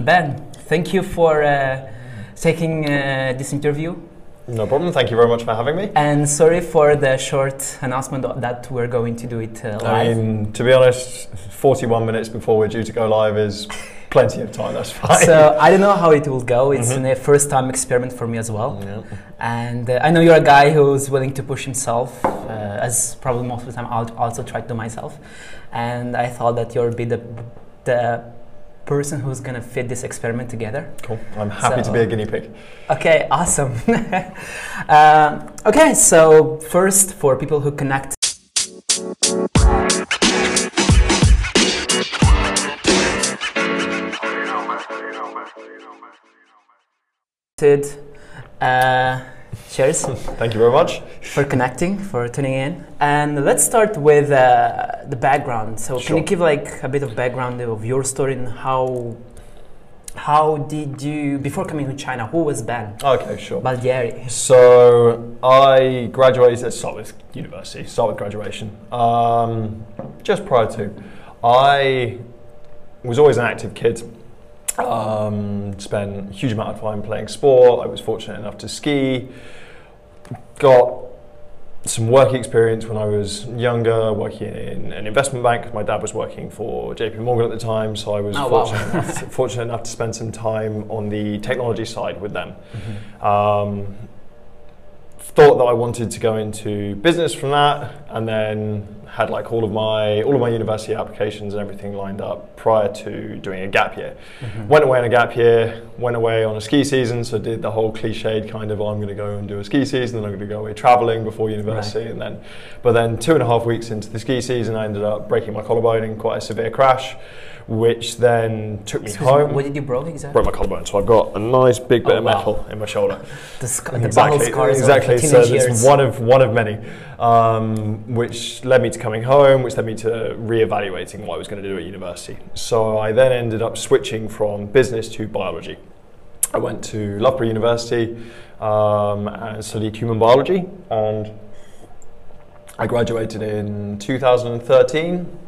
Ben, thank you for uh, taking uh, this interview. No problem. Thank you very much for having me. And sorry for the short announcement that we're going to do it uh, live. I mean, to be honest, 41 minutes before we're due to go live is plenty of time. That's fine. So I don't know how it will go. It's Mhm. a first time experiment for me as well. Yeah. And uh, I know you're a guy who's willing to push himself, uh, as probably most of the time I'll also try to do myself. And I thought that you'll be the, the person who's gonna fit this experiment together. Cool. I'm happy to be a guinea pig. Okay, awesome. um, okay, so first, for people who connect. Uh, cheers Thank you very much. for connecting, for tuning in, and let's start with uh, the background. So, can you give like a bit of background of your story and how how did you before coming to China? Who was Ben Okay, sure. Baldieri? So I graduated. Let's start with university. Start with graduation. Um, just prior to, I was always an active kid. Um, spent a huge amount of time playing sport. I was fortunate enough to ski. Got some work experience when I was younger, working in an investment bank. My dad was working for JP Morgan at the time, so I was Oh, wow. fortunate, enough to, fortunate enough to spend some time on the technology side with them. Um, thought that I wanted to go into business from that, and then had like all of my all of my university applications and everything lined up prior to doing a gap year. Mm-hmm. Went away on a gap year, went away on a ski season, so did the whole cliched kind of oh, I'm going to go and do a ski season, then I'm going to go away traveling before university, and then but then two and a half weeks into the ski season, I ended up breaking my collarbone in quite a severe crash, which then took me Excuse me, home. what did you broke exactly? Broke my collarbone, so I've got a nice big bit Oh, of wow. metal in my shoulder. The, sc- the Exactly, scars exactly. So it's one of one of many, um, which led me to coming home, which led me to re-evaluating what I was going to do at university. So I then ended up switching from business to biology. I went to Loughborough University um, and studied human biology, and I graduated in 2013.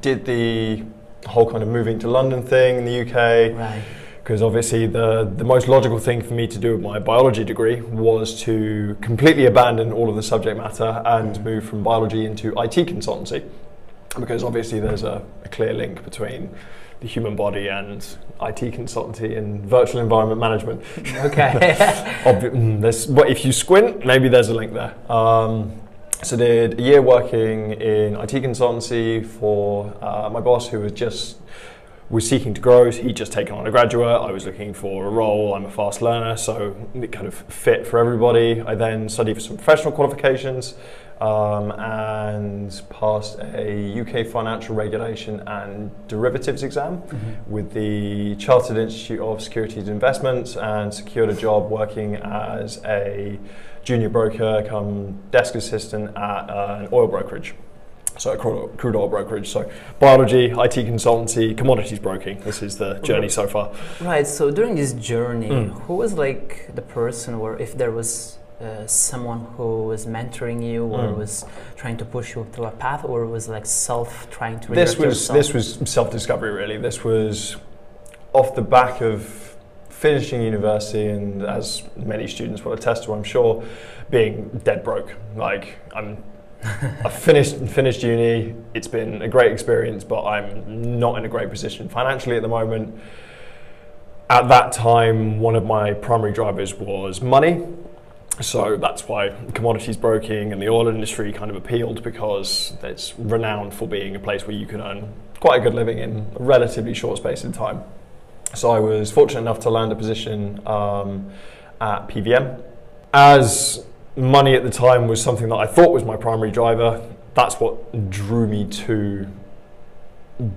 Did the whole kind of moving to London thing in the UK Right. because obviously the, the most logical thing for me to do with my biology degree was to completely abandon all of the subject matter and move from biology into IT consultancy because obviously there's a, a clear link between the human body and IT consultancy and virtual environment management. Okay. Obvi- mm, there's, but if you squint, maybe there's a link there. Um, so did a year working in IT consultancy for uh, my boss, who was just was seeking to grow. He'd just taken on a graduate. I was looking for a role. I'm a fast learner, so it kind of fit for everybody. I then studied for some professional qualifications um, and passed a UK financial regulation and derivatives exam with the Chartered Institute of Securities and Investments and secured a job working as a junior broker come desk assistant at uh, an oil brokerage. So crude oil brokerage. So biology, IT consultancy, commodities broking. This is the journey so far. Right. So during this journey, Mm. who was like the person, or if there was uh, someone who was mentoring you, or Mm. was trying to push you through a path, or was like self trying to. This was yourself? this was self discovery really. This was off the back of finishing university and as many students will attest to, I'm sure, being dead broke. Like I'm I finished finished uni. It's been a great experience, but I'm not in a great position financially at the moment. At that time, one of my primary drivers was money. So that's why commodities broking and the oil industry kind of appealed because it's renowned for being a place where you can earn quite a good living in a relatively short space of time. So I was fortunate enough to land a position um, at PVM. As money at the time was something that I thought was my primary driver, that's what drew me to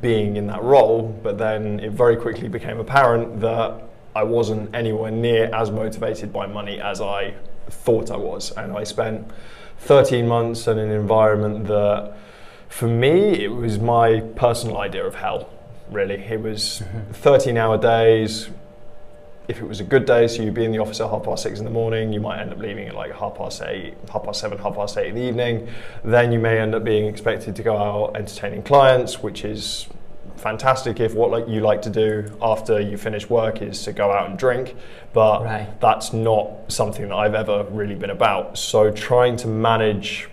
being in that role. But then it very quickly became apparent that I wasn't anywhere near as motivated by money as I thought I was. And I spent 13 months in an environment that, for me, it was my personal idea of hell, really. It was 13 hour days. If it was a good day, so you'd be in the office at half past six in the morning, you might end up leaving at like half past eight, half past seven, half past eight in the evening. Then you may end up being expected to go out entertaining clients, which is fantastic if what like you like to do after you finish work is to go out and drink, but Right. that's not something that I've ever really been about. So trying to manage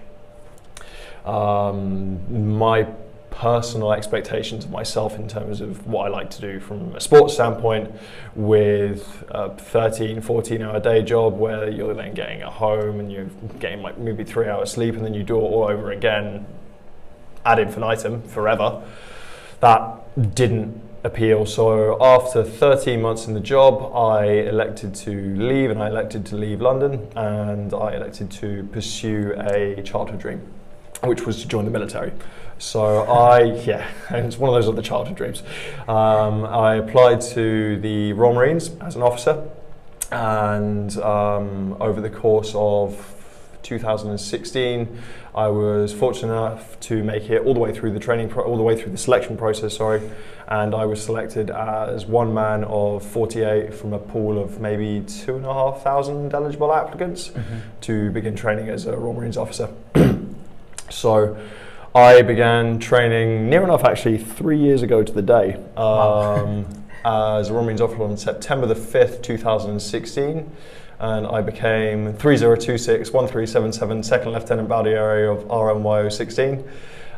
um, my personal expectations of myself in terms of what I like to do from a sports standpoint with a 13, 14 hour day job where you're then getting at home and you're getting like maybe three hours sleep and then you do it all over again ad infinitum forever. That didn't appeal. So after 13 months in the job, I elected to leave and I elected to leave London and I elected to pursue a childhood dream, which was to join the military. So I, yeah, and it's one of those other childhood dreams. Um, I applied to the Royal Marines as an officer and um, over the course of 2016, I was fortunate enough to make it all the way through the training, pro- all the way through the selection process. Sorry, and I was selected as one man of 48 from a pool of maybe two and a half thousand eligible applicants to begin training as a Royal Marines officer. so. I began training near enough actually three years ago to the day um, as a Royal Marines officer on September the 5th, 2016 and I became 3026 1377 Second Lieutenant Area of RMYO 16.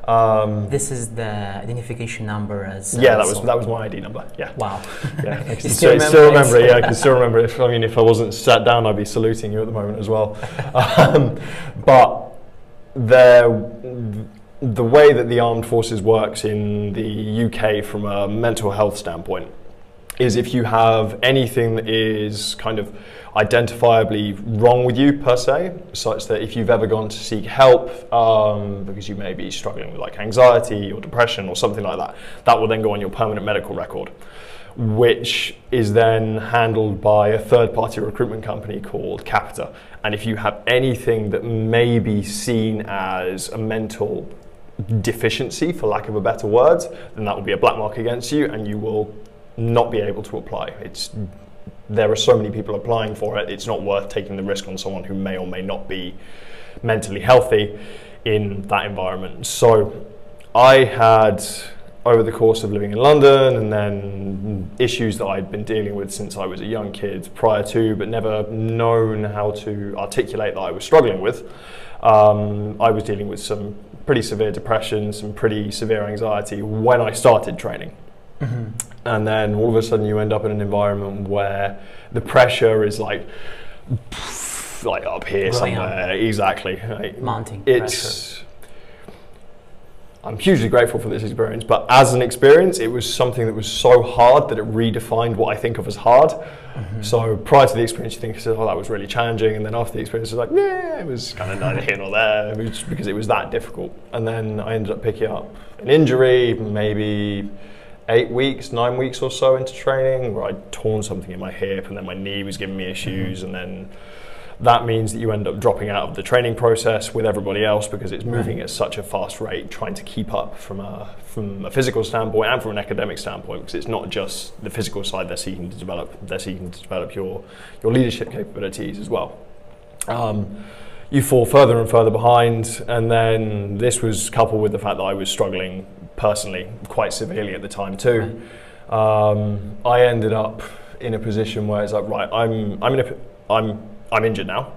Um, This is the identification number as. uh, yeah, that was that was my ID number. Yeah, Wow. yeah. I can still still, still remember remember it? it. Yeah, I can still remember it. If, I mean, if I wasn't sat down, I'd be saluting you at the moment as well. Um, but there, the way that the armed forces works in the UK from a mental health standpoint is if you have anything that is kind of identifiably wrong with you per se, such that if you've ever gone to seek help um, because you may be struggling with like anxiety or depression or something like that, that will then go on your permanent medical record, which is then handled by a third party recruitment company called Capita. And if you have anything that may be seen as a mental deficiency, for lack of a better word, then that will be a black mark against you and you will not be able to apply. It's there are so many people applying for it. It's not worth taking the risk on someone who may or may not be mentally healthy in that environment. So I had over the course of living in London and then issues that I'd been dealing with since I was a young kid prior to, but never known how to articulate that I was struggling with. Um, I was dealing with some pretty severe depression, some pretty severe anxiety when I started training. Mm-hmm. And then all of a sudden you end up in an environment where the pressure is like, like up here up. somewhere. Exactly. Like, Mounting pressure. I'm hugely grateful for this experience, but as an experience, it was something that was so hard that it redefined what I think of as hard. Mm-hmm. So prior to the experience, you think, oh, that was really challenging, and then after the experience, it's like, yeah, it was kind of neither here nor there, it was because it was that difficult. And then I ended up picking up an injury, maybe eight weeks, nine weeks or so into training, where I'd torn something in my hip, and then my knee was giving me issues, and then that means that you end up dropping out of the training process with everybody else because it's moving at such a fast rate, trying to keep up from a from a physical standpoint and from an academic standpoint, because it's not just the physical side they're seeking to develop; they're seeking to develop your your leadership capabilities as well. Um, you fall further and further behind, and then this was coupled with the fact that I was struggling personally quite severely at the time too. Um, I ended up in a position where it's like, right, I'm I'm in a I'm I'm injured now.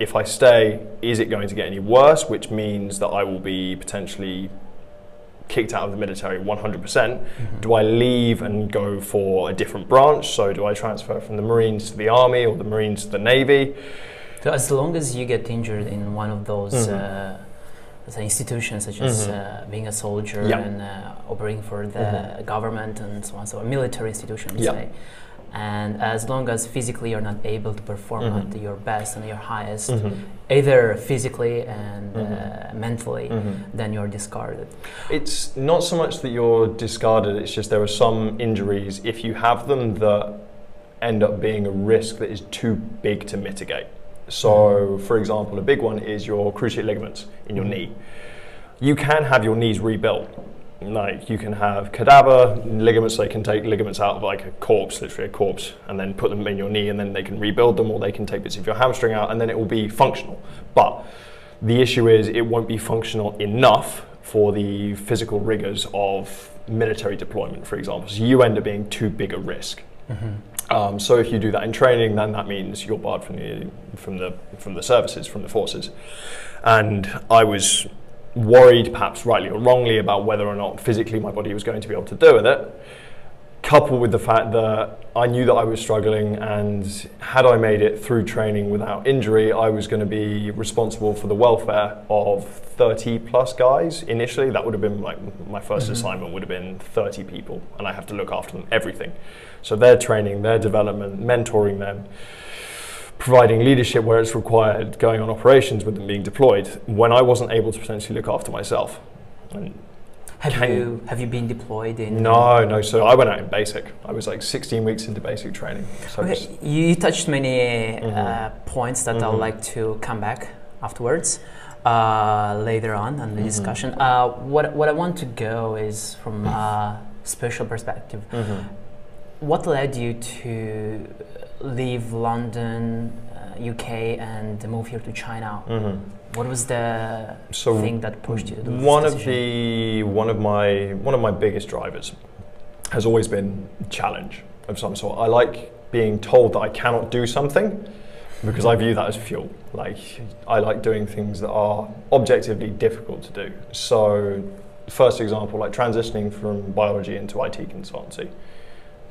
If I stay, is it going to get any worse? Which means that I will be potentially kicked out of the military 100%. percent Do I leave and go for a different branch? So do I transfer from the Marines to the Army or the Marines to the Navy? So as long as you get injured in one of those Mhm. uh, institutions, such as Mhm. uh, being a soldier Yeah. and uh, operating for the Mhm. government and so on, so a military institution, let's say. And as long as physically you're not able to perform Mhm. at your best and your highest, Mhm. either physically and uh, Mhm. mentally, Mhm. then you're discarded. It's not so much that you're discarded, it's just there are some injuries, if you have them, that end up being a risk that is too big to mitigate. So, for example, a big one is your cruciate ligaments in your knee. You can have your knees rebuilt. Like you can have cadaver ligaments, they can take ligaments out of like a corpse, literally a corpse, and then put them in your knee, and then they can rebuild them, or they can take bits of your hamstring out, and then it will be functional. But the issue is it won't be functional enough for the physical rigors of military deployment, for example. So you end up being too big a risk. Um, so if you do that in training, then that means you're barred from the from the from the services, from the forces. And I was worried, perhaps rightly or wrongly, about whether or not physically my body was going to be able to do with it. Coupled with the fact that I knew that I was struggling, and had I made it through training without injury, I was going to be responsible for the welfare of 30 plus guys initially. That would have been like my 1st mm-hmm. assignment would have been 30 people, and I have to look after them everything. So their training, their development, mentoring them, providing leadership where it's required, going on operations with them being deployed. When I wasn't able to potentially look after myself, and Have Can- you have you been deployed in? no, no. So I went out in basic. I was like 16 weeks into basic training. So Okay, you touched many uh, Mhm. points that Mhm. I'd like to come back afterwards, uh, later on in the Mhm. discussion. Uh, what what I want to go is from a spiritual perspective. What led you to leave London, uh, UK, and move here to China? Mhm. What was the So thing that pushed you to do this one of the one of my one of my biggest drivers has always been challenge of some sort. I like being told that I cannot do something because I view that as fuel. Like I like doing things that are objectively difficult to do. So first example, like transitioning from biology into IT consultancy.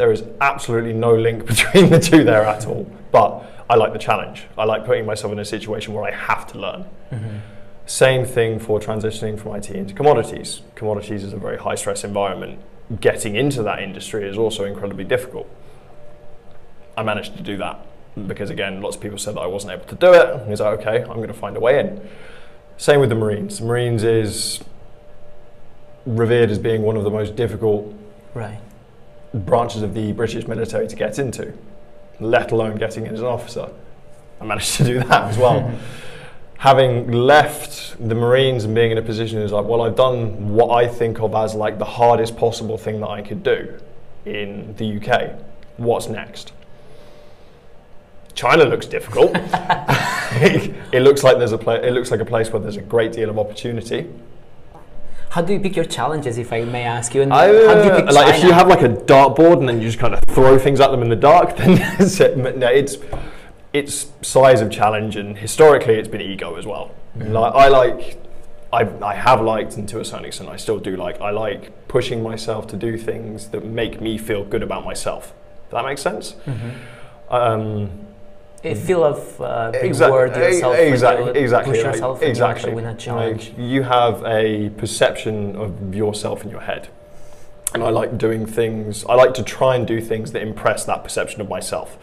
There is absolutely no link between the two there at all. But I like the challenge. I like putting myself in a situation where I have to learn. Mhm. Same thing for transitioning from IT into commodities. Commodities is a very high stress environment. Getting into that industry is also incredibly difficult. I managed to do that because, again, lots of people said that I wasn't able to do it. And like, okay, I'm going to find a way in. Same with the Marines. The Marines is revered as being one of the most difficult Right. Branches of the British military to get into, let alone getting in as an officer. I managed to do that as well. Having left the Marines and being in a position is like, well, I've done what I think of as like the hardest possible thing that I could do in the UK. What's next? China looks difficult. it looks like there's a pla- it looks like a place where there's a great deal of opportunity. How do you pick your challenges, if I may ask you? And I, how do you uh, pick like if you have like a dartboard and then you just kind of throw things at them in the dark, then it's, no, it's it's size of challenge and historically it's been ego as well. Like I like, I I have liked and to a certain extent I still do like I like pushing myself to do things that make me feel good about myself. Does that make sense? Mhm. Um, a feel of uh, Exact- reward yourself e- when exactly, you exactly, push yourself and exactly. win a challenge. Like, you have a perception of yourself in your head, and I like doing things. I like to try and do things that impress that perception of myself.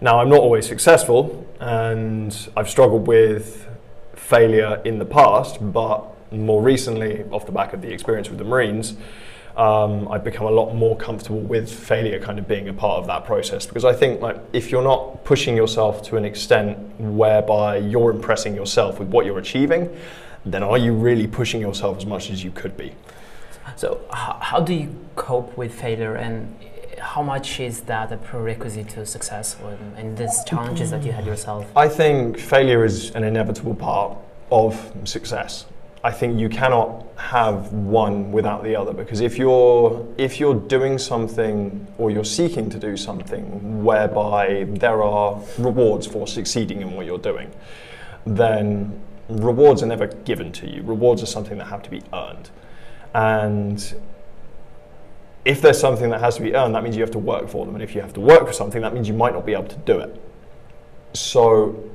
Now, I'm not always successful, and I've struggled with failure in the past, but more recently, off the back of the experience with the Marines, um, I've become a lot more comfortable with failure kind of being a part of that process because I think like if you're not pushing yourself to an extent whereby you're impressing yourself with what you're achieving, then are you really pushing yourself as much as you could be? So, how, how do you cope with failure, and how much is that a prerequisite to success in these challenges that you had yourself? I think failure is an inevitable part of success. I think you cannot have one without the other because if you're if you're doing something or you're seeking to do something whereby there are rewards for succeeding in what you're doing, then rewards are never given to you. Rewards are something that have to be earned. And if there's something that has to be earned, that means you have to work for them. And if you have to work for something, that means you might not be able to do it. So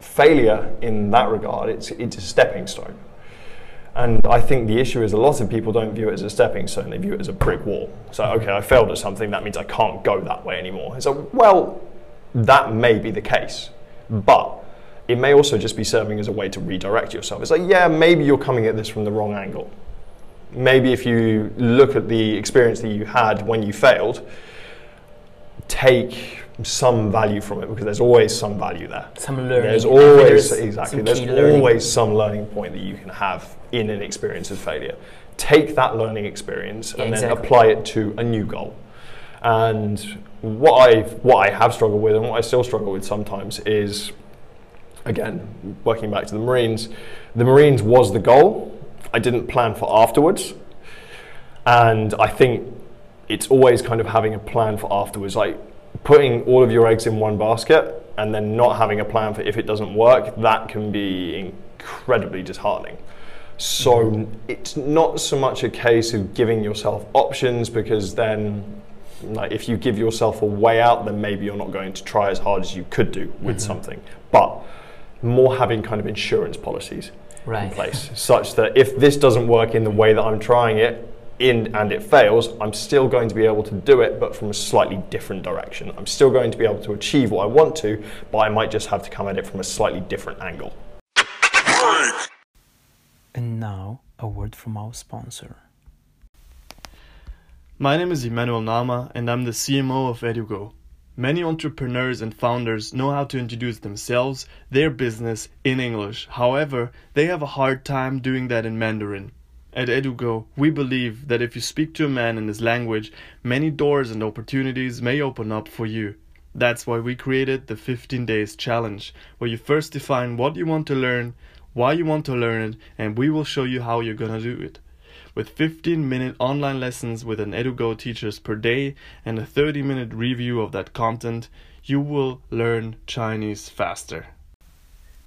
failure in that regard, it's, it's a stepping stone. And I think the issue is a lot of people don't view it as a stepping stone, they view it as a brick wall. So, okay, I failed at something, that means I can't go that way anymore. It's So, well, that may be the case, but it may also just be serving as a way to redirect yourself. It's like, yeah, maybe you're coming at this from the wrong angle. Maybe if you look at the experience that you had when you failed, take some value from it because there's always some value there. Some learning. There's always there's exactly. There's learning. always some learning point that you can have in an experience of failure. Take that learning experience Yeah, and then apply it to a new goal. And what I what I have struggled with and what I still struggle with sometimes is, again, working back to the Marines. The Marines was the goal, I didn't plan for afterwards. And I think it's always kind of having a plan for afterwards, like putting all of your eggs in one basket and then not having a plan for if it doesn't work, that can be incredibly disheartening. So mm-hmm. it's not so much a case of giving yourself options because then like if you give yourself a way out then maybe you're not going to try as hard as you could do with mm-hmm. something. But more having kind of insurance policies right. in place such that if this doesn't work in the way that I'm trying it, in and it fails, I'm still going to be able to do it, but from a slightly different direction. I'm still going to be able to achieve what I want to, but I might just have to come at it from a slightly different angle. And now, a word from our sponsor. My name is Emmanuel Nama, and I'm the CMO of Edugo. Many entrepreneurs and founders know how to introduce themselves, their business, in English. However, they have a hard time doing that in Mandarin. At Edugo, we believe that if you speak to a man in his language, many doors and opportunities may open up for you. That's why we created the 15 Days Challenge, where you first define what you want to learn, why you want to learn it, and we will show you how you're gonna do it. With 15 minute online lessons with an Edugo teachers per day and a 30 minute review of that content, you will learn Chinese faster.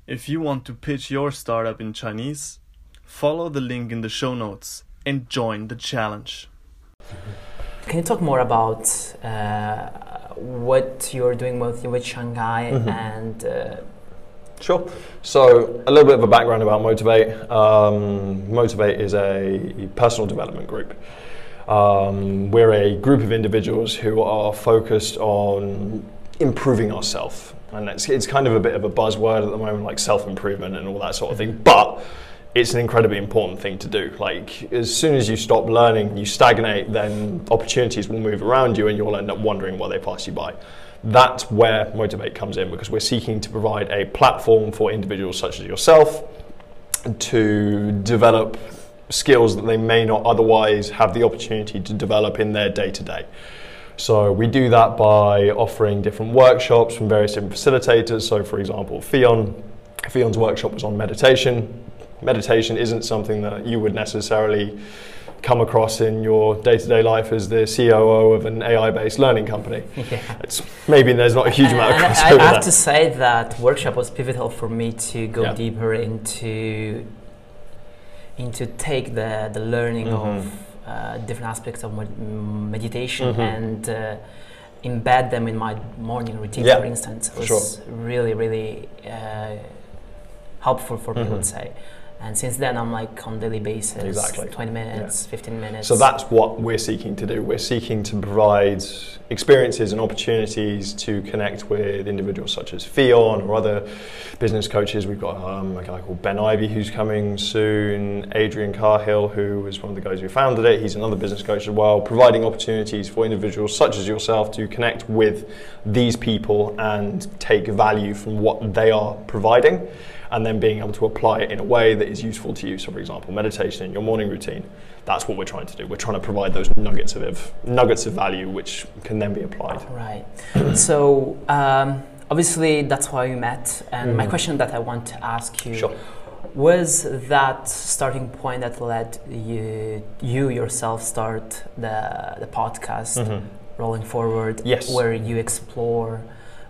If you want to pitch your startup in Chinese, follow the link in the show notes and join the challenge. Can you talk more about uh, what you're doing with, with Shanghai mm-hmm. and? Uh, Sure. So, a little bit of a background about Motivate. Um, Motivate is a personal development group. Um, we're a group of individuals who are focused on improving ourselves. And it's, it's kind of a bit of a buzzword at the moment, like self improvement and all that sort of thing. But it's an incredibly important thing to do. Like as soon as you stop learning, you stagnate, then opportunities will move around you, and you'll end up wondering why they pass you by. That's where Motivate comes in because we're seeking to provide a platform for individuals such as yourself to develop skills that they may not otherwise have the opportunity to develop in their day to day. So we do that by offering different workshops from various different facilitators. So for example, Fion, Fion's workshop was on meditation meditation isn't something that you would necessarily come across in your day-to-day life as the COO of an AI-based learning company. Yeah. It's, maybe there's not a huge amount of crossover. I, I have there. to say that workshop was pivotal for me to go yeah. deeper into into take the the learning mm-hmm. of uh, different aspects of meditation mm-hmm. and uh, embed them in my morning routine. Yeah. For instance, it was sure. really really uh, helpful for mm-hmm. me. Would say. And since then, I'm like on daily basis, exactly. 20 minutes, yeah. 15 minutes. So that's what we're seeking to do. We're seeking to provide experiences and opportunities to connect with individuals such as Fion or other business coaches. We've got um, a guy called Ben Ivy who's coming soon, Adrian Carhill, who was one of the guys who founded it. He's another business coach as well, providing opportunities for individuals such as yourself to connect with these people and take value from what they are providing and then being able to apply it in a way that is useful to you. So, for example, meditation in your morning routine. That's what we're trying to do. We're trying to provide those nuggets of nuggets of value, which can then be applied. Right. so. Um, obviously, that's why we met, and mm. my question that I want to ask you sure. was that starting point that led you, you yourself, start the the podcast, mm-hmm. rolling forward, yes. where you explore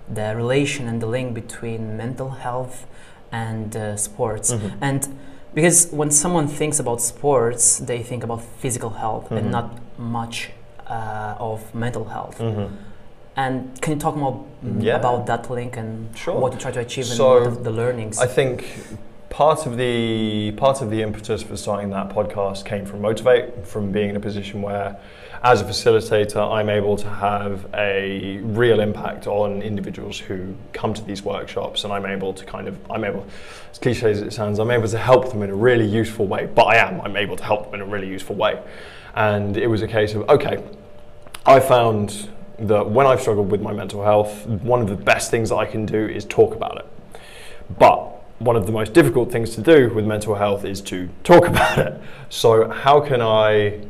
the relation and the link between mental health and uh, sports. Mm-hmm. And because when someone thinks about sports, they think about physical health mm-hmm. and not much uh, of mental health. Mm-hmm. And can you talk more yeah. about that link and sure. what you try to achieve so and what the learnings? I think part of the part of the impetus for starting that podcast came from motivate, from being in a position where as a facilitator, I'm able to have a real impact on individuals who come to these workshops, and I'm able to kind of, I'm able, as cliche as it sounds, I'm able to help them in a really useful way. But I am, I'm able to help them in a really useful way. And it was a case of, okay, I found that when I've struggled with my mental health, one of the best things I can do is talk about it. But one of the most difficult things to do with mental health is to talk about it. So, how can I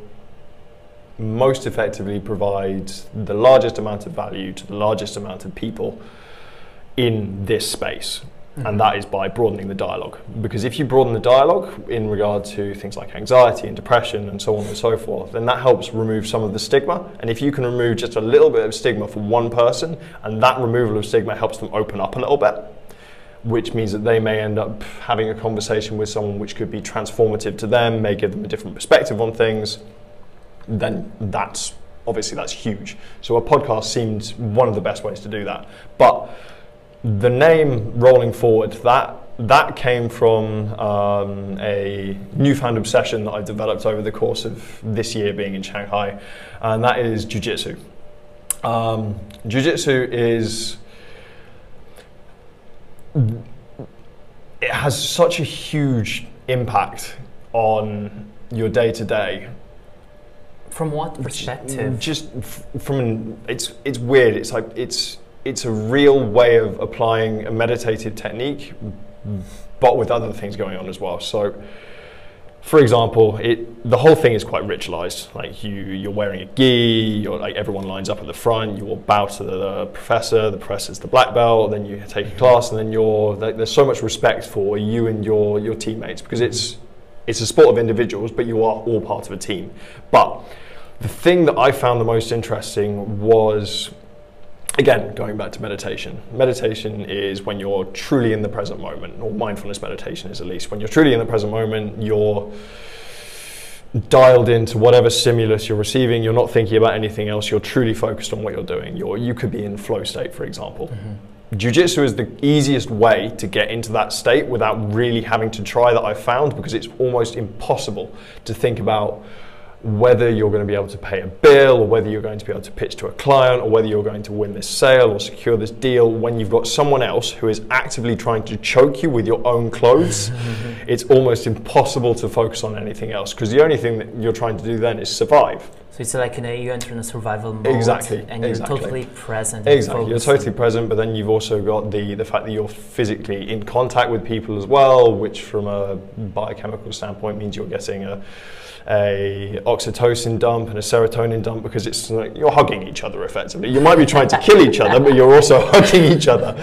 most effectively provide the largest amount of value to the largest amount of people in this space. and mm-hmm. that is by broadening the dialogue. Because if you broaden the dialogue in regard to things like anxiety and depression and so on and so forth, then that helps remove some of the stigma. And if you can remove just a little bit of stigma for one person, and that removal of stigma helps them open up a little bit, which means that they may end up having a conversation with someone which could be transformative to them, may give them a different perspective on things, then that's obviously that's huge. So a podcast seemed one of the best ways to do that. But the name rolling forward that that came from um, a newfound obsession that I've developed over the course of this year being in Shanghai, and that is jujitsu. Um, jiu-jitsu is it has such a huge impact on your day to day From what perspective? just from an, it's it's weird. It's like it's it's a real way of applying a meditative technique, but with other things going on as well. So, for example, it the whole thing is quite ritualized. Like you you're wearing a gi. You're like everyone lines up at the front. You will bow to the professor. The professor's the black belt. Then you take a class, and then you're like, there's so much respect for you and your your teammates because it's it's a sport of individuals, but you are all part of a team. But the thing that I found the most interesting was, again, going back to meditation. Meditation is when you're truly in the present moment, or mindfulness meditation is at least. When you're truly in the present moment, you're dialed into whatever stimulus you're receiving. You're not thinking about anything else. You're truly focused on what you're doing. You're, you could be in flow state, for example. Mm-hmm. Jiu-jitsu is the easiest way to get into that state without really having to try that I've found because it's almost impossible to think about whether you're going to be able to pay a bill or whether you're going to be able to pitch to a client or whether you're going to win this sale or secure this deal when you've got someone else who is actively trying to choke you with your own clothes it's almost impossible to focus on anything else because the only thing that you're trying to do then is survive so it's like a, you enter in a survival mode, Exactly, and you're exactly. totally present. Exactly, you're totally present, but then you've also got the, the fact that you're physically in contact with people as well, which from a biochemical standpoint means you're getting a, a oxytocin dump and a serotonin dump because it's like you're hugging each other effectively. You might be trying to kill each other, but you're also hugging each other.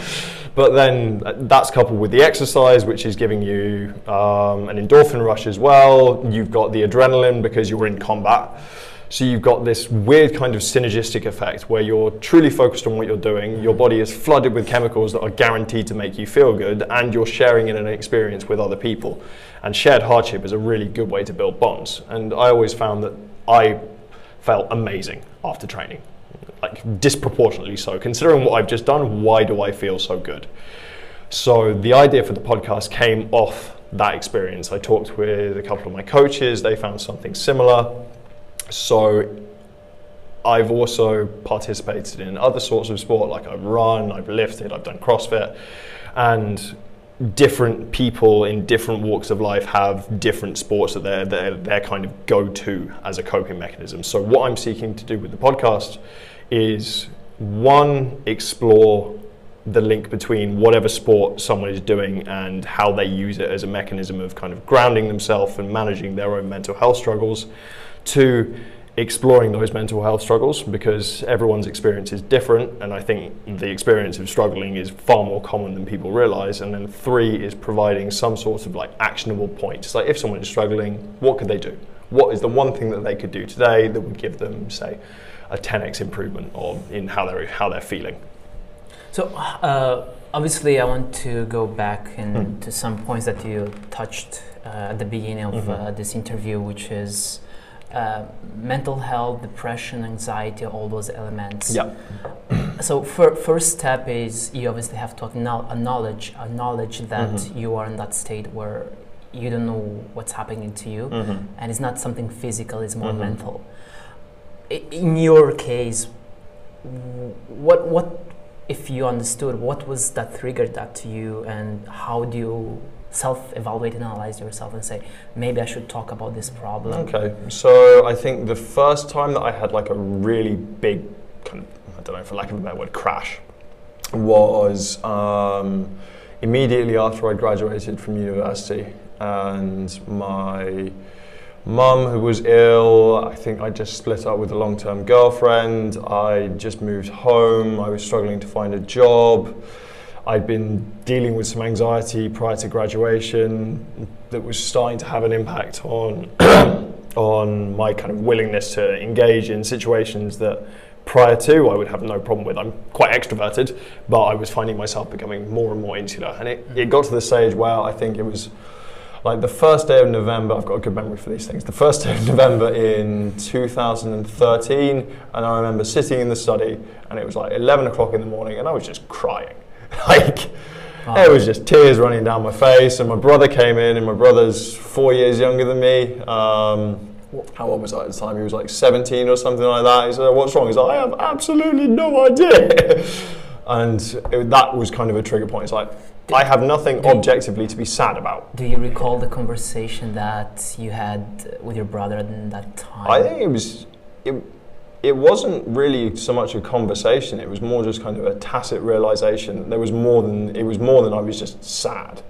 But then uh, that's coupled with the exercise, which is giving you um, an endorphin rush as well. You've got the adrenaline because you're in combat. So you've got this weird kind of synergistic effect where you're truly focused on what you're doing. Your body is flooded with chemicals that are guaranteed to make you feel good, and you're sharing in an experience with other people. And shared hardship is a really good way to build bonds. And I always found that I felt amazing after training, like disproportionately so. Considering what I've just done, why do I feel so good? So the idea for the podcast came off that experience. I talked with a couple of my coaches, they found something similar. So I've also participated in other sorts of sport, like I've run, I've lifted, I've done CrossFit, and different people in different walks of life have different sports that they're, they're, they're kind of go to as a coping mechanism. So, what I'm seeking to do with the podcast is one, explore the link between whatever sport someone is doing and how they use it as a mechanism of kind of grounding themselves and managing their own mental health struggles. Two, exploring those mental health struggles because everyone's experience is different and I think the experience of struggling is far more common than people realize and then three is providing some sort of like actionable points like if someone is struggling what could they do what is the one thing that they could do today that would give them say a 10x improvement or in how they're how they're feeling So uh, obviously, I want to go back Hmm. into some points that you touched uh, at the beginning of Mhm. uh, this interview, which is uh, mental health, depression, anxiety, all those elements. yeah So fir- first step is you obviously have to acknow- acknowledge acknowledge that Mhm. you are in that state where you don't know what's happening to you, mm-hmm. and it's not something physical; it's more Mhm. mental. I- In your case, what what if you understood what was that triggered that to you, and how do you self-evaluate and analyze yourself and say maybe I should talk about this problem? Okay, so I think the first time that I had like a really big kind of, I don't know, for lack of a better word, crash was um, immediately after I graduated from university and my mum who was ill, I think I just split up with a long-term girlfriend, I just moved home, I was struggling to find a job. I'd been dealing with some anxiety prior to graduation that was starting to have an impact on on my kind of willingness to engage in situations that prior to I would have no problem with. I'm quite extroverted, but I was finding myself becoming more and more insular. And it, it got to the stage where I think it was like the first day of November, I've got a good memory for these things. The first day of November in 2013, and I remember sitting in the study, and it was like 11 o'clock in the morning, and I was just crying. like, Wow. it was just tears running down my face, and my brother came in, and my brother's four years younger than me. Um, how old was I at the time? He was like 17 or something like that. He said, What's wrong? He's like, I have absolutely no idea. and it, that was kind of a trigger point. It's like, I have nothing objectively to be sad about. Do you recall the conversation that you had with your brother at that time? I think it was it, it wasn't really so much a conversation. It was more just kind of a tacit realization. There was more than it was more than I was just sad.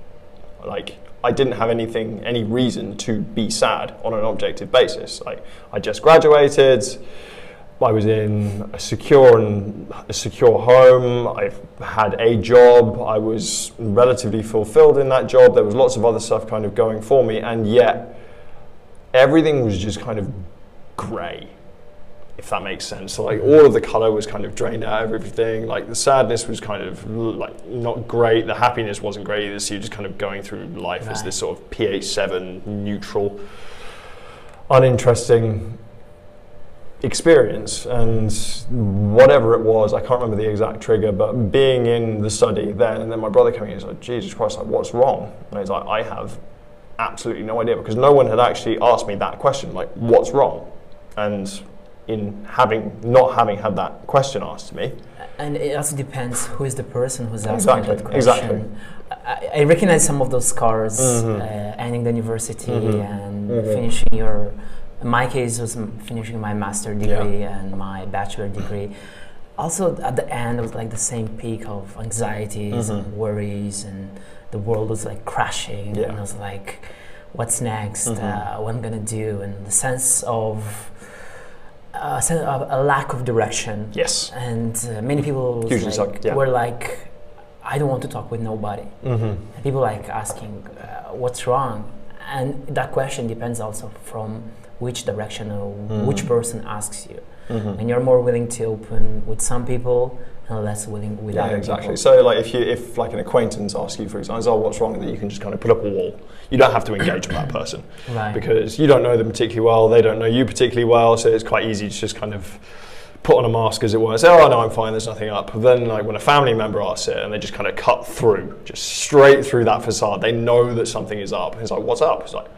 Like I didn't have anything, any reason to be sad on an objective basis. Like I just graduated. I was in a secure and a secure home. I had a job. I was relatively fulfilled in that job. There was lots of other stuff kind of going for me, and yet everything was just kind of grey, if that makes sense. So like all of the color was kind of drained out of everything. Like the sadness was kind of like not great. The happiness wasn't great either. So you're just kind of going through life as this sort of pH seven neutral, uninteresting experience and whatever it was i can't remember the exact trigger but being in the study then and then my brother came in he's like jesus christ like what's wrong and he's like i have absolutely no idea because no one had actually asked me that question like what's wrong and in having not having had that question asked to me And it also depends who is the person who's asking Exactly, that question. exactly. I, I recognize some of those scars, Mhm. uh, ending the university Mhm. and Mhm. finishing your. In my case, was finishing my master degree and my bachelor degree. Also, at the end, it was like the same peak of anxieties and worries, and the world was like crashing. Yeah. And I was like, "What's next? Mhm. Uh, what I'm gonna do?" And the sense of sense of a lack of direction yes and uh, many people like, sucked, yeah. were like i don't want to talk with nobody mm-hmm. people like asking uh, what's wrong and that question depends also from which direction or Mhm. which person asks you Mm-hmm. and you're more willing to open with some people and less willing with Yeah, exactly. So, like, if you if like an acquaintance asks you, for example, "Oh, what's wrong?" That you can just kind of put up a wall. You don't have to engage with that person right because you don't know them particularly well. They don't know you particularly well. So it's quite easy to just kind of put on a mask, as it were. Say, "Oh no, I'm fine. There's nothing up." But then, like, when a family member asks it, and they just kind of cut through, just straight through that facade, they know that something is up. It's like, "What's up?" It's like,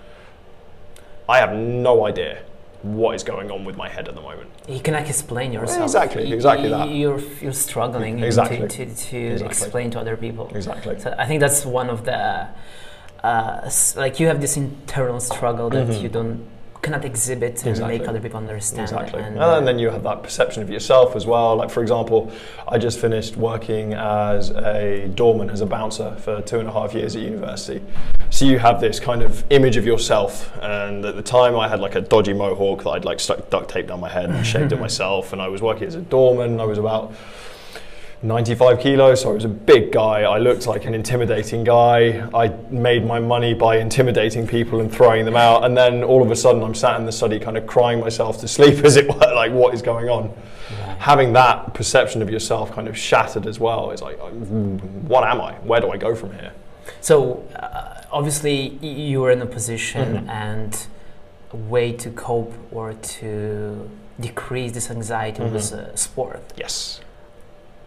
I have no idea what is going on with my head at the moment. you cannot explain yourself exactly, exactly that. you're, you're struggling Exactly. to, to, to Exactly. explain to other people Exactly. So I think that's one of the uh, like you have this internal struggle that Mhm. you don't cannot exhibit and Exactly. make other people understand. Exactly. And, And, then you have that perception of yourself as well. Like, for example, I just finished working as a doorman, as a bouncer for two and a half years at university. So you have this kind of image of yourself. And at the time, I had like a dodgy mohawk that I'd like stuck duct tape down my head and shaved it myself. And I was working as a doorman. I was about 95 kilos, so I was a big guy. I looked like an intimidating guy. I made my money by intimidating people and throwing them out. And then all of a sudden, I'm sat in the study, kind of crying myself to sleep, as it were. Like, what is going on? Having that perception of yourself kind of shattered as well. It's like, what am I? Where do I go from here? So uh, obviously you were in a position Mhm. and a way to cope or to decrease this anxiety was uh, sport. Yes.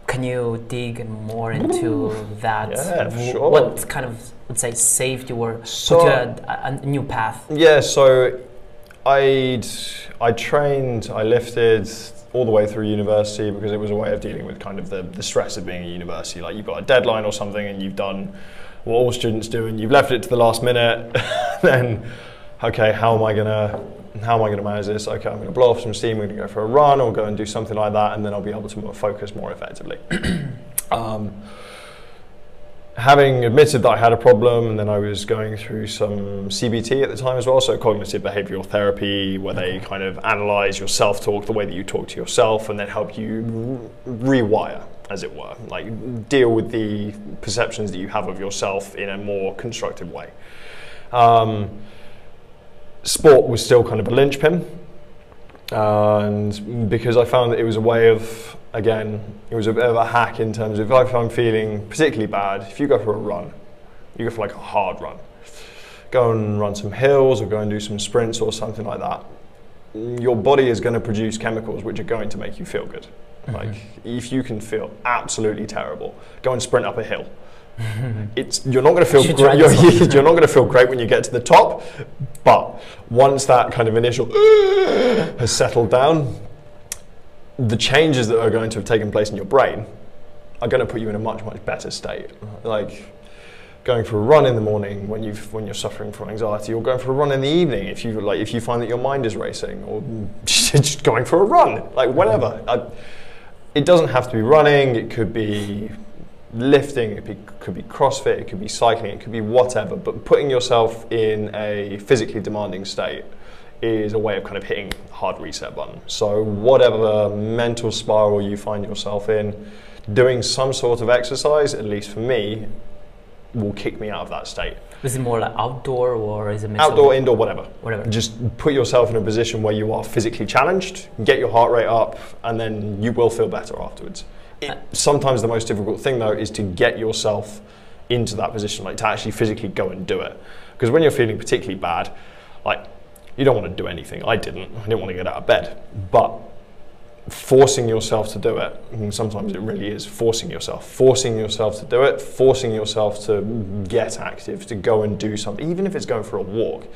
Can you dig more into that? Yeah, W- sure. What kind of let's say saved you or So- put you a, a new path? Yeah, so I'd I trained, I lifted all the way through university because it was a way of dealing with kind of the, the stress of being a university. Like you've got a deadline or something and you've done what all students do and you've left it to the last minute, then okay, how am I gonna how am I gonna manage this? Okay, I'm gonna blow off some steam, I'm gonna go for a run or go and do something like that and then I'll be able to focus more effectively. um, having admitted that I had a problem, and then I was going through some CBT at the time as well, so cognitive behavioral therapy, where they kind of analyze your self talk, the way that you talk to yourself, and then help you rewire as it were. Like deal with the perceptions that you have of yourself in a more constructive way. Um, sport was still kind of a linchpin, and because I found that it was a way of, again, it was a bit of a hack in terms of if I'm feeling particularly bad, if you go for a run, you go for like a hard run, go and run some hills or go and do some sprints or something like that. Your body is going to produce chemicals which are going to make you feel good. Like if you can feel absolutely terrible, go and sprint up a hill. it's you're not going to feel you great. You're, you're not going to feel great when you get to the top, but once that kind of initial has settled down, the changes that are going to have taken place in your brain are going to put you in a much much better state. Like going for a run in the morning when you when you're suffering from anxiety, or going for a run in the evening if you like if you find that your mind is racing, or just going for a run, like whatever. I, it doesn't have to be running. It could be lifting. It be, could be CrossFit. It could be cycling. It could be whatever. But putting yourself in a physically demanding state is a way of kind of hitting hard reset button. So whatever mental spiral you find yourself in, doing some sort of exercise, at least for me, will kick me out of that state. Is it more like outdoor or is it of- Outdoor, indoor, whatever. Whatever. Just put yourself in a position where you are physically challenged, get your heart rate up, and then you will feel better afterwards. It, uh, sometimes the most difficult thing though is to get yourself into that position, like to actually physically go and do it. Because when you're feeling particularly bad, like you don't want to do anything. I didn't. I didn't want to get out of bed. But forcing yourself to do it, and sometimes it really is forcing yourself, forcing yourself to do it, forcing yourself to get active, to go and do something, even if it's going for a walk,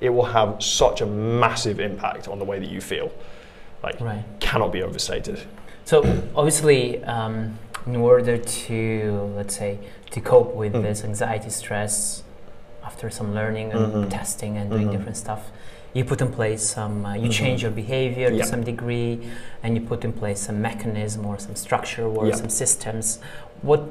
it will have such a massive impact on the way that you feel. Like, Right. cannot be overstated. So obviously, um, in order to let's say to cope with Mm. this anxiety, stress, after some learning and Mhm. testing and doing Mhm. different stuff, you put in place some. Uh, you Mhm. change your behavior Yeah. to some degree, and you put in place some mechanism or some structure or Yeah. some systems. What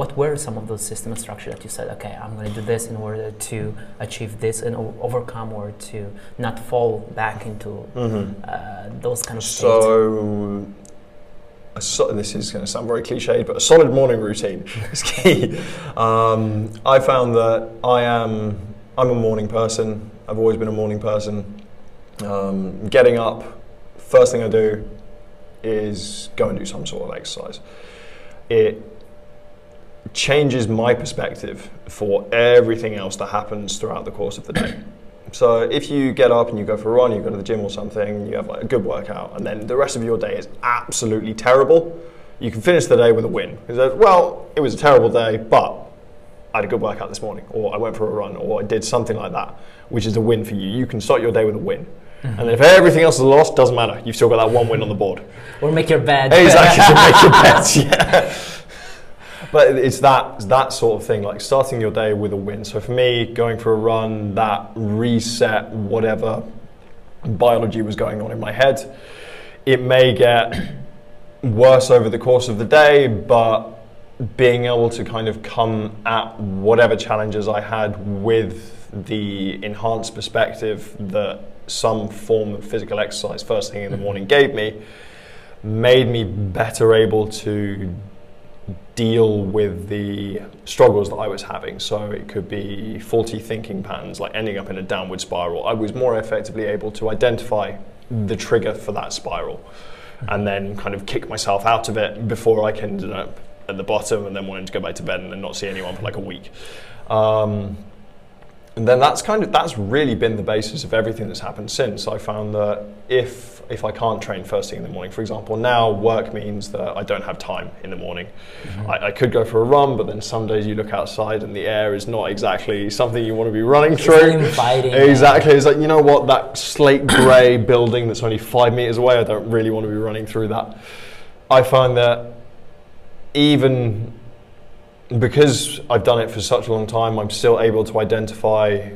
what were some of those system and structure that you said, okay, I'm going to do this in order to achieve this and o- overcome or to not fall back into Mm-hmm. uh, those kind of? So, a so, this is going to sound very cliched, but a solid morning routine is key. Um, I found that I am I'm a morning person. I've always been a morning person. Um, getting up, first thing I do is go and do some sort of exercise. It changes my perspective for everything else that happens throughout the course of the day. So if you get up and you go for a run, you go to the gym or something, you have like a good workout, and then the rest of your day is absolutely terrible, you can finish the day with a win. Because well, it was a terrible day, but I had a good workout this morning, or I went for a run, or I did something like that, which is a win for you. You can start your day with a win. Mm-hmm. And then if everything else is lost, doesn't matter. You've still got that one win on the board. or make your bed. Exactly, to make your bets, yeah. But it's that it's that sort of thing, like starting your day with a win. So for me, going for a run, that reset whatever biology was going on in my head. It may get worse over the course of the day, but being able to kind of come at whatever challenges I had with the enhanced perspective that some form of physical exercise first thing in the mm-hmm. morning gave me made me better able to deal with the struggles that I was having. So it could be faulty thinking patterns, like ending up in a downward spiral. I was more effectively able to identify the trigger for that spiral and mm-hmm. then kind of kick myself out of it before I ended up at the bottom and then wanting to go back to bed and then not see anyone for like a week. Um, and then that's kind of that's really been the basis of everything that's happened since. I found that if if I can't train first thing in the morning, for example, now work means that I don't have time in the morning. I, I could go for a run, but then some days you look outside and the air is not exactly something you want to be running It's through. inviting, Exactly. It's like you know what that slate grey building that's only five meters away. I don't really want to be running through that. I find that even because I've done it for such a long time, I'm still able to identify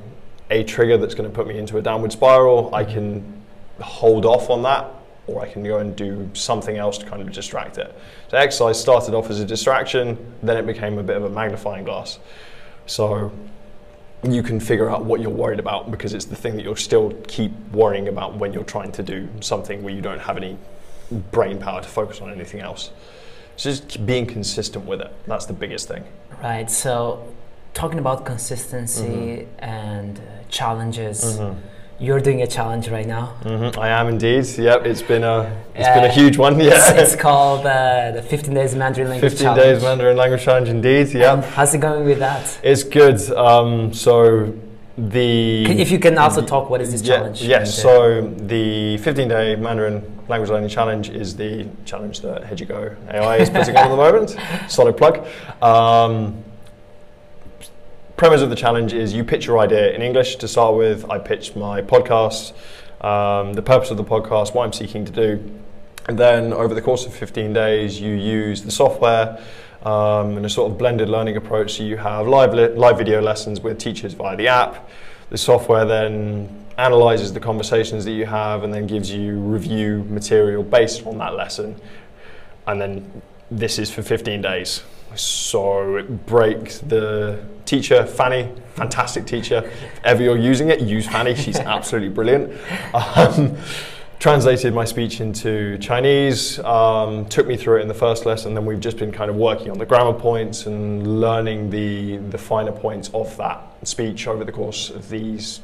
a trigger that's going to put me into a downward spiral. I mm-hmm. can hold off on that, or I can go and do something else to kind of distract it. So exercise started off as a distraction, then it became a bit of a magnifying glass. So you can figure out what you're worried about because it's the thing that you'll still keep worrying about when you're trying to do something where you don't have any brain power to focus on anything else. So just being consistent with it. That's the biggest thing. Right. So, talking about consistency and uh, challenges, you're doing a challenge right now. hmm I am indeed. Yep, it's been a it's been a Uh, huge one. It's, Yeah, it's called uh, the 15 Days Mandarin Language 15 Challenge. days Mandarin language challenge. Indeed. Yeah. Yep, how's it going with that? it's good. Um, so the If you can also talk, what is this Yeah, challenge? Yes, And, uh, so the 15 day Mandarin language learning challenge is the challenge that Hejigo AI is putting on at the moment. Solid plug. Um, premise of the challenge is you pitch your idea in English to start with. I pitch my podcast, um, the purpose of the podcast, what I'm seeking to do. And then over the course of 15 days, you use the software um, in a sort of blended learning approach. So you have live, li- live video lessons with teachers via the app. The software then analyzes the conversations that you have and then gives you review material based on that lesson. And then this is for 15 days. So it breaks the teacher, Fanny, fantastic teacher. If ever you're using it, use Fanny. She's absolutely brilliant. Um, translated my speech into Chinese, um, took me through it in the first lesson. Then we've just been kind of working on the grammar points and learning the, the finer points of that speech over the course of these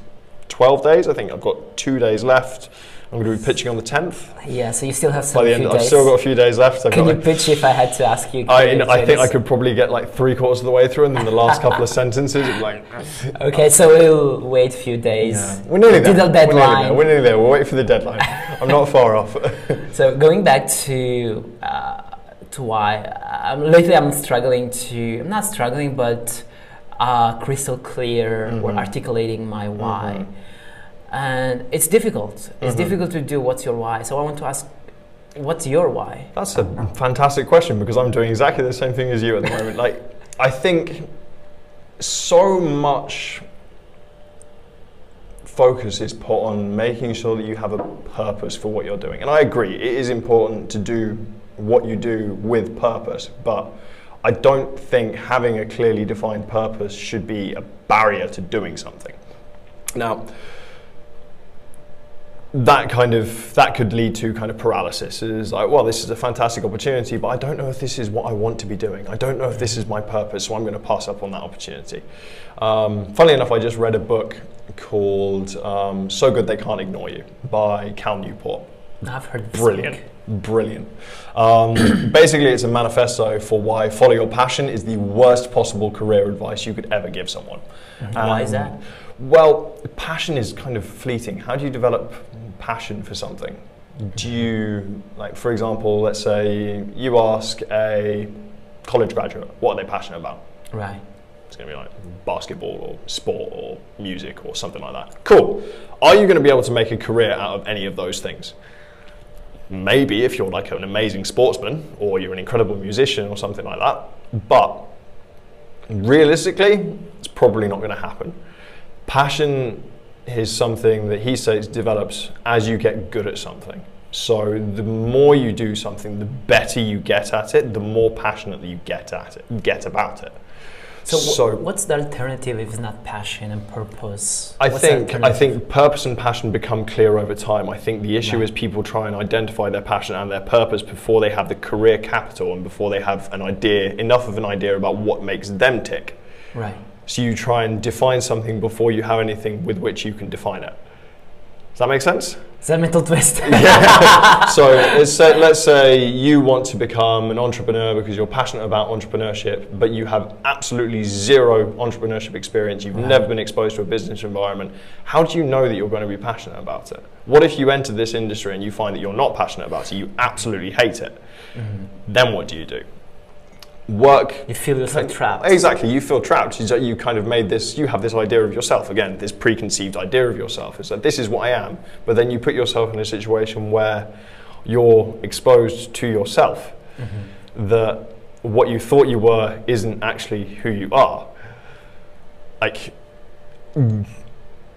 12 days. I think I've got two days left. I'm going to be pitching on the 10th. Yeah, so you still have some By the end, days. I've still got a few days left. I've Can you like pitch if I had to ask you? I, you I think I could probably get like three quarters of the way through, and then the last couple of sentences, like, Okay, so we'll wait a few days. yeah. we're nearly there. We're nearly there. We're nearly there. We'll wait for the deadline. I'm not far off. So going back to uh, to why um, lately I'm struggling to I'm not struggling but uh, crystal clear or Mhm. articulating my why, Mhm. And it's difficult. It's Mhm. difficult to do what's your why. So I want to ask, what's your why? That's a fantastic question because I'm doing exactly the same thing as you at the moment. Like, I think so much focus is put on making sure that you have a purpose for what you're doing. And I agree, it is important to do what you do with purpose, but I don't think having a clearly defined purpose should be a barrier to doing something. Now, that kind of that could lead to kind of paralysis. It is like, well, this is a fantastic opportunity, but I don't know if this is what I want to be doing. I don't know if this is my purpose, so I'm going to pass up on that opportunity. Um, funnily enough, I just read a book called um, "So Good They Can't Ignore You" by Cal Newport. I've heard this Brilliant, book. brilliant. Um, basically, it's a manifesto for why follow your passion is the worst possible career advice you could ever give someone. Why is Um, that? Well, passion is kind of fleeting. How do you develop passion for something? Do you, like, for example, let's say you ask a college graduate what are they passionate about? Right. It's going to be like basketball or sport or music or something like that. Cool. Are you going to be able to make a career out of any of those things? Maybe if you're like an amazing sportsman or you're an incredible musician or something like that. But realistically, it's probably not going to happen. Passion is something that he says develops as you get good at something. So the more you do something, the better you get at it, the more passionate that you get at it, get about it. So, wh- what's the alternative if it's not passion and purpose? I What's think I think purpose and passion become clear over time. I think the issue Right. is people try and identify their passion and their purpose before they have the career capital and before they have an idea enough of an idea about what makes them tick. Right. So you try and define something before you have anything with which you can define it. Does that make sense? Is that a mental twist? so let's say, let's say you want to become an entrepreneur because you're passionate about entrepreneurship, but you have absolutely zero entrepreneurship experience. You've Right. never been exposed to a business environment. How do you know that you're going to be passionate about it? What if you enter this industry and you find that you're not passionate about it? You absolutely hate it. Mm-hmm. Then what do you do? Work you feel yourself trapped. Exactly, you feel trapped. You, you kind of made this, you have this idea of yourself, again, this preconceived idea of yourself. It's like, this is what I am. But then you put yourself in a situation where you're exposed to yourself, mm-hmm. that what you thought you were isn't actually who you are. Like,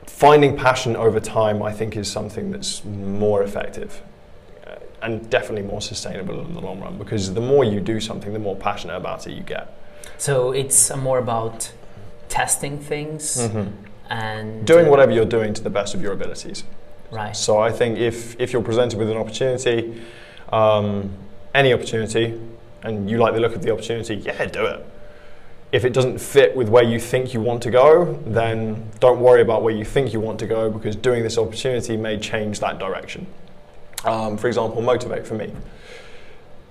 finding passion over time, I think, is something that's more effective and definitely more sustainable in the long run because the more you do something, the more passionate about it you get. So it's more about testing things and Doing whatever you're doing to the best of your abilities. Right. So I think if, if you're presented with an opportunity, um, any opportunity, and you like the look of the opportunity, yeah, do it. If it doesn't fit with where you think you want to go, then don't worry about where you think you want to go because doing this opportunity may change that direction. Um, for example, motivate for me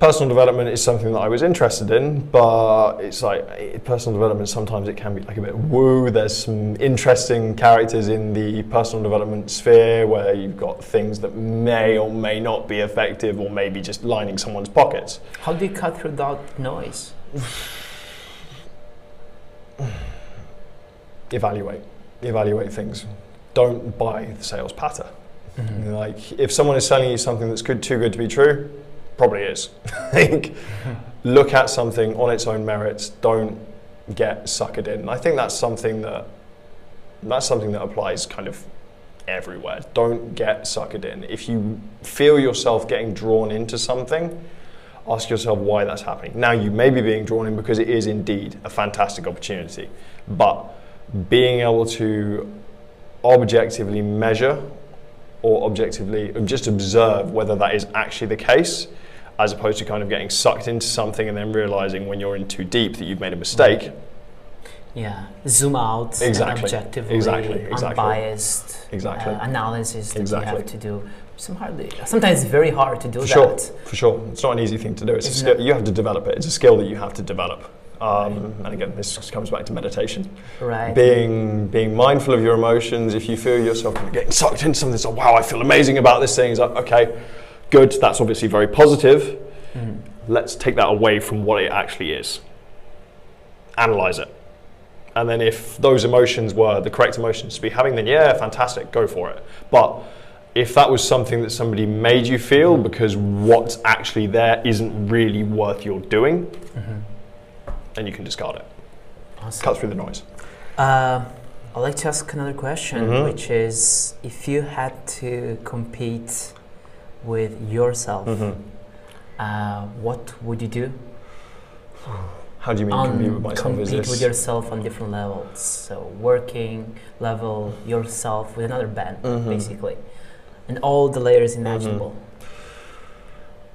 personal development is something that I was interested in, but it's like personal development sometimes it can be like a bit woo. There's some interesting characters in the personal development sphere where you've got things that may or may not be effective or maybe just lining someone's pockets. How do you cut through that noise? Evaluate. Evaluate things. Don't buy the sales patter. Mm-hmm. Like if someone is selling you something that's good, too good to be true, probably is. like, look at something on its own merits. Don't get suckered in. I think that's something that that's something that applies kind of everywhere. Don't get suckered in. If you feel yourself getting drawn into something, ask yourself why that's happening. Now you may be being drawn in because it is indeed a fantastic opportunity, but being able to objectively measure or objectively just observe whether that is actually the case as opposed to kind of getting sucked into something and then realizing when you're in too deep that you've made a mistake. Yeah, zoom out Exactly. objectively, Exactly, exactly. unbiased Exactly. uh, analysis that Exactly. you have to do. Hardly, sometimes it's very hard to do For that. sure, for sure. It's not an easy thing to do. It's a skill. You have to develop it. It's a skill that you have to develop. Um, and again, this comes back to meditation. Right. Being being mindful of your emotions. If you feel yourself kind of getting sucked into something, it's like, wow, I feel amazing about this thing. It's like, okay, good. That's obviously very positive. Mhm. Let's take that away from what it actually is. Analyze it. And then if those emotions were the correct emotions to be having, then yeah, fantastic, go for it. But if that was something that somebody made you feel because what's actually there isn't really worth your doing, Mhm. Then you can discard it. Awesome. Cut through the noise. Uh, I'd like to ask another question, Mhm. which is if you had to compete with yourself, uh, what would you do? How do you mean On- compete with myself? Compete with yourself on different levels. So working level, yourself with another band, Mhm. basically, and all the layers imaginable.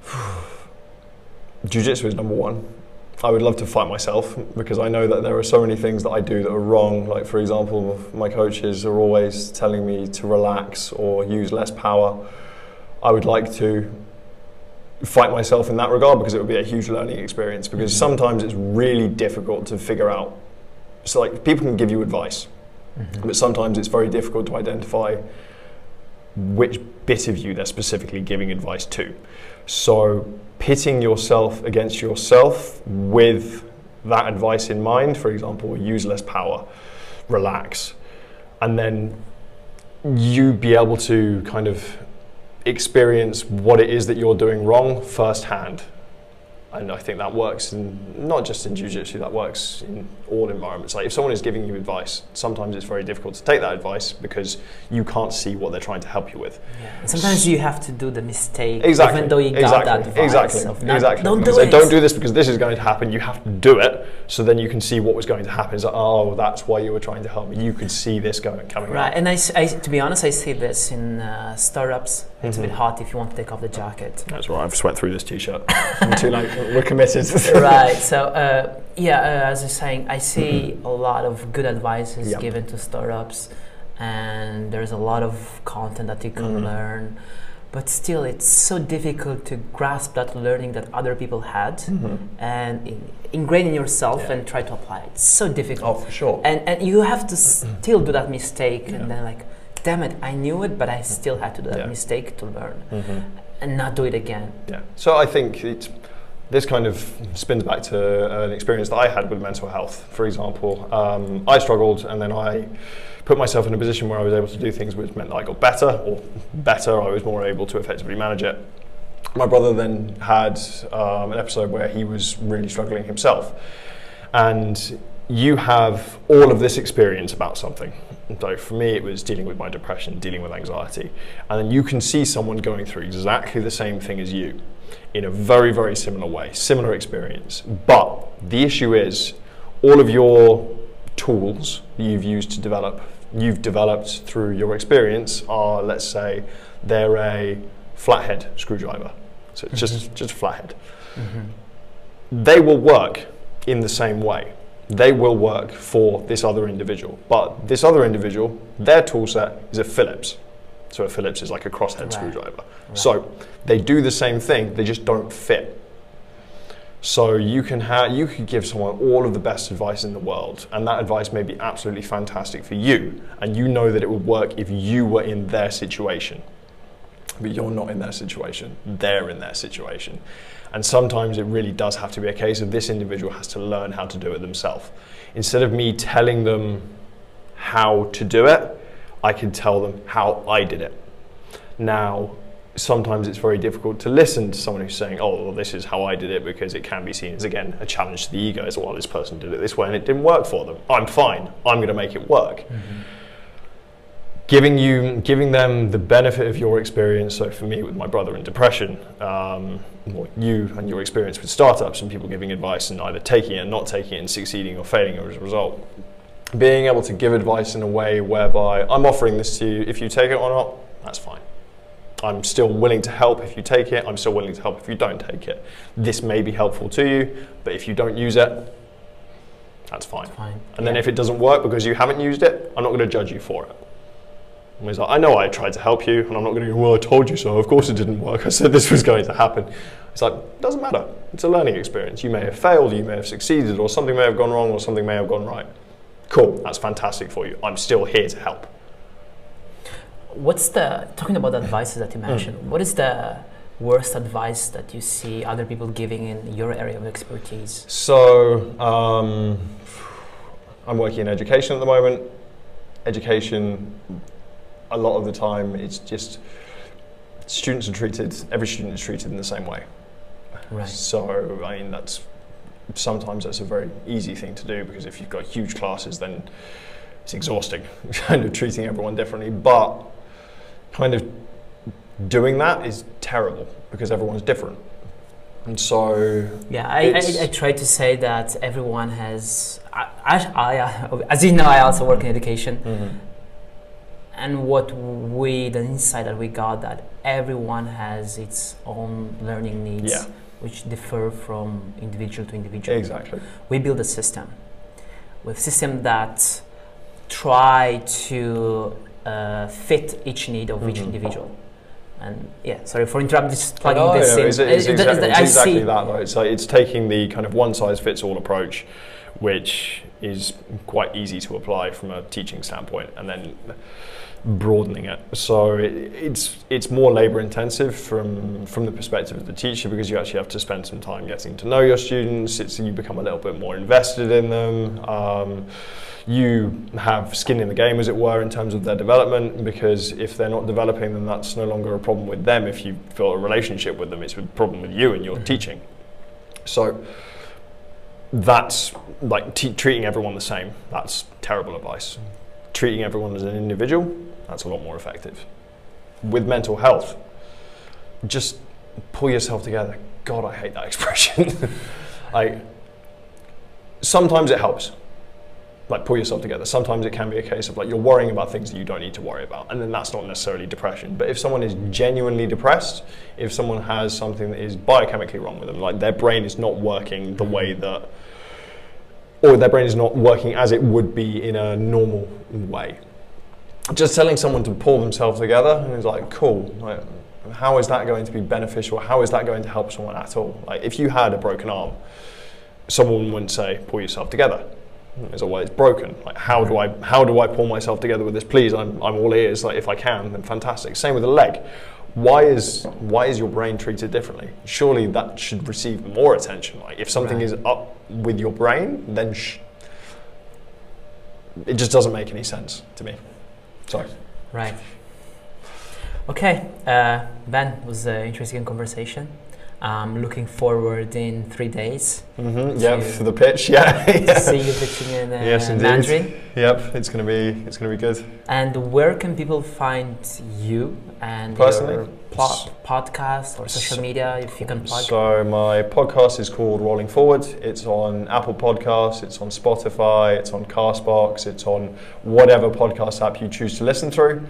Jiu-jitsu is number one. I would love to fight myself because I know that there are so many things that I do that are wrong. Like for example, my coaches are always telling me to relax or use less power. I would like to fight myself in that regard because it would be a huge learning experience because Mhm. sometimes it's really difficult to figure out. So like people can give you advice, Mhm. but sometimes it's very difficult to identify which bit of you they're specifically giving advice to. So, pitting yourself against yourself with that advice in mind, for example, use less power, relax, and then you be able to kind of experience what it is that you're doing wrong firsthand. And I think that works in not just in jiu-jitsu, that works in all environments. Like if someone is giving you advice, sometimes it's very difficult to take that advice because you can't see what they're trying to help you with. Yeah. Sometimes you have to do the mistake, Exactly. even though you got exactly. that advice exactly. of not, exactly. don't do it. don't do this because this is going to happen. You have to do it so then you can see what was going to happen. It's like, oh, that's why you were trying to help me. You could see this going coming Right, up. and I, I- to be honest, I see this in uh, startups. It's a bit Mhm. hot if you want to take off the jacket. That's right. I've sweat through this t-shirt. I'm too late. We're committed. right. So uh, yeah, uh, as I was saying, I see a lot of good advices Yep. given to startups, and there's a lot of content that you can Mhm. learn. But still, it's so difficult to grasp that learning that other people had Mhm. and in, ingrain in yourself Yeah. and try to apply it. It's so difficult. Oh, for sure. and and you have to still do that mistake Yeah. and then like damn it i knew it but i still had to do that Yeah. mistake to learn Mhm. and not do it again Yeah. So I think it's, this kind of spins back to an experience that I had with mental health. For example, um, I struggled and then I put myself in a position where I was able to do things which meant that I got better, or better, I was more able to effectively manage it. My brother then had um, an episode where he was really struggling himself. And you have all of this experience about something. So for me, it was dealing with my depression, dealing with anxiety. And then you can see someone going through exactly the same thing as you in a very, very similar way, similar experience. But the issue is all of your tools you've used to develop, you've developed through your experience are, let's say, they're a flathead screwdriver. So it's just, mm-hmm. just a flathead. Mm-hmm. they will work in the same way. They will work for this other individual. But this other individual, their tool set is a Phillips. So a Phillips is like a crosshead Right. screwdriver. So they do the same thing, they just don't fit. So you can have you could give someone all of the best advice in the world, and that advice may be absolutely fantastic for you, and you know that it would work if you were in their situation. But you're not in their situation; they're in their situation, and sometimes it really does have to be a case of this individual has to learn how to do it themselves. Instead of me telling them how to do it, I can tell them how I did it. Now, sometimes it's very difficult to listen to someone who's saying, oh, well, this is how I did it, because it can be seen as, again, a challenge to the ego. As well, this person did it this way and it didn't work for them. I'm fine. I'm going to make it work. Giving you, giving them the benefit of your experience. So for me, with my brother in depression, um, or you and your experience with startups and people giving advice and either taking it and not taking it and succeeding or failing as a result. Being able to give advice in a way whereby I'm offering this to you. If you take it or not, that's fine. I'm still willing to help if you take it. I'm still willing to help if you don't take it. This may be helpful to you, but if you don't use it, that's fine. Fine. And then if it doesn't work because you haven't used it, I'm not going to judge you for it. I was like, I know I tried to help you, and I'm not going to go, well, I told you so. Of course it didn't work. I said this was going to happen. It's like, it doesn't matter. It's a learning experience. You may have failed, you may have succeeded, or something may have gone wrong, or something may have gone right. Cool, that's fantastic for you. I'm still here to help. What's the talking about the advice that you Hmm. mentioned? What is the worst advice that you see other people giving in your area of expertise? So, um, I'm working in education at the moment. Education, a lot of the time, it's just students are treated, every student is treated in the same way. Right. So, I mean, that's sometimes that's a very easy thing to do because if you've got huge classes, then it's exhausting, kind of treating everyone differently. But kind of doing that is terrible because everyone's different. And so, Yeah, I, I, I try to say that everyone has. I, I, as you know, I also work in education, mm-hmm. and what we, the insight that we got, that everyone has its own learning needs, Yeah. Which differ from individual to individual. exactly. we build a system with system that try to uh, fit each need of each Mhm. individual and yeah sorry for interrupting just plugging No, this no, in It's, it's, Uh, exactly, th- it's exactly see that. Though. It's like it's taking the kind of one size fits all approach, which is quite easy to apply from a teaching standpoint, and then broadening it. So it, it's it's more labour intensive from from the perspective of the teacher because you actually have to spend some time getting to know your students. It's you become a little bit more invested in them. Um, you have skin in the game, as it were, in terms of their development. Because if they're not developing, then that's no longer a problem with them. If you feel a relationship with them, it's a problem with you and your teaching. So that's like t- treating everyone the same. That's terrible advice. Treating everyone as an individual, that's a lot more effective. With mental health, just pull yourself together. God, I hate that expression. like, sometimes it helps. Like, pull yourself together. Sometimes it can be a case of like you're worrying about things that you don't need to worry about, and then that's not necessarily depression. But if someone is genuinely depressed, if someone has something that is biochemically wrong with them, like their brain is not working the mm-hmm. way that or their brain is not working as it would be in a normal way. Just telling someone to pull themselves together and it's like, cool. Like, how is that going to be beneficial? How is that going to help someone at all? Like, if you had a broken arm, someone wouldn't say, pull yourself together. It's always broken. Like, how do I how do I pull myself together with this? Please, I'm, I'm all ears. Like, if I can, then fantastic. Same with a leg. Why is why is your brain treated differently? Surely that should receive more attention. Like, if something Right. is up with your brain, then sh- it just doesn't make any sense to me. Sorry. right okay uh, ben it was an interesting conversation i'm looking forward in three days Mm-hmm. Yeah, for the pitch. Yeah. yeah. see you pitching in uh, Yes, indeed. mandarin Yep. It's gonna be it's gonna be good. and where can people find you and Personally? podcast or social So- media if you can plug So my podcast is called Rolling Forward. It's on Apple Podcasts, it's on Spotify, it's on Castbox, it's on whatever podcast app you choose to listen through.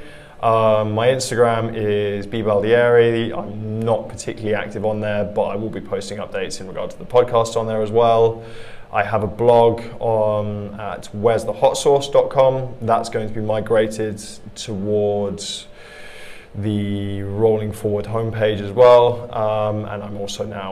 Um, my Instagram is bbaldieri. I'm not particularly active on there, but I will be posting updates in regard to the podcast on there as well. I have a blog on at where'sthehotsauce.com. That's going to be migrated towards the rolling forward homepage as well. Um, and I'm also now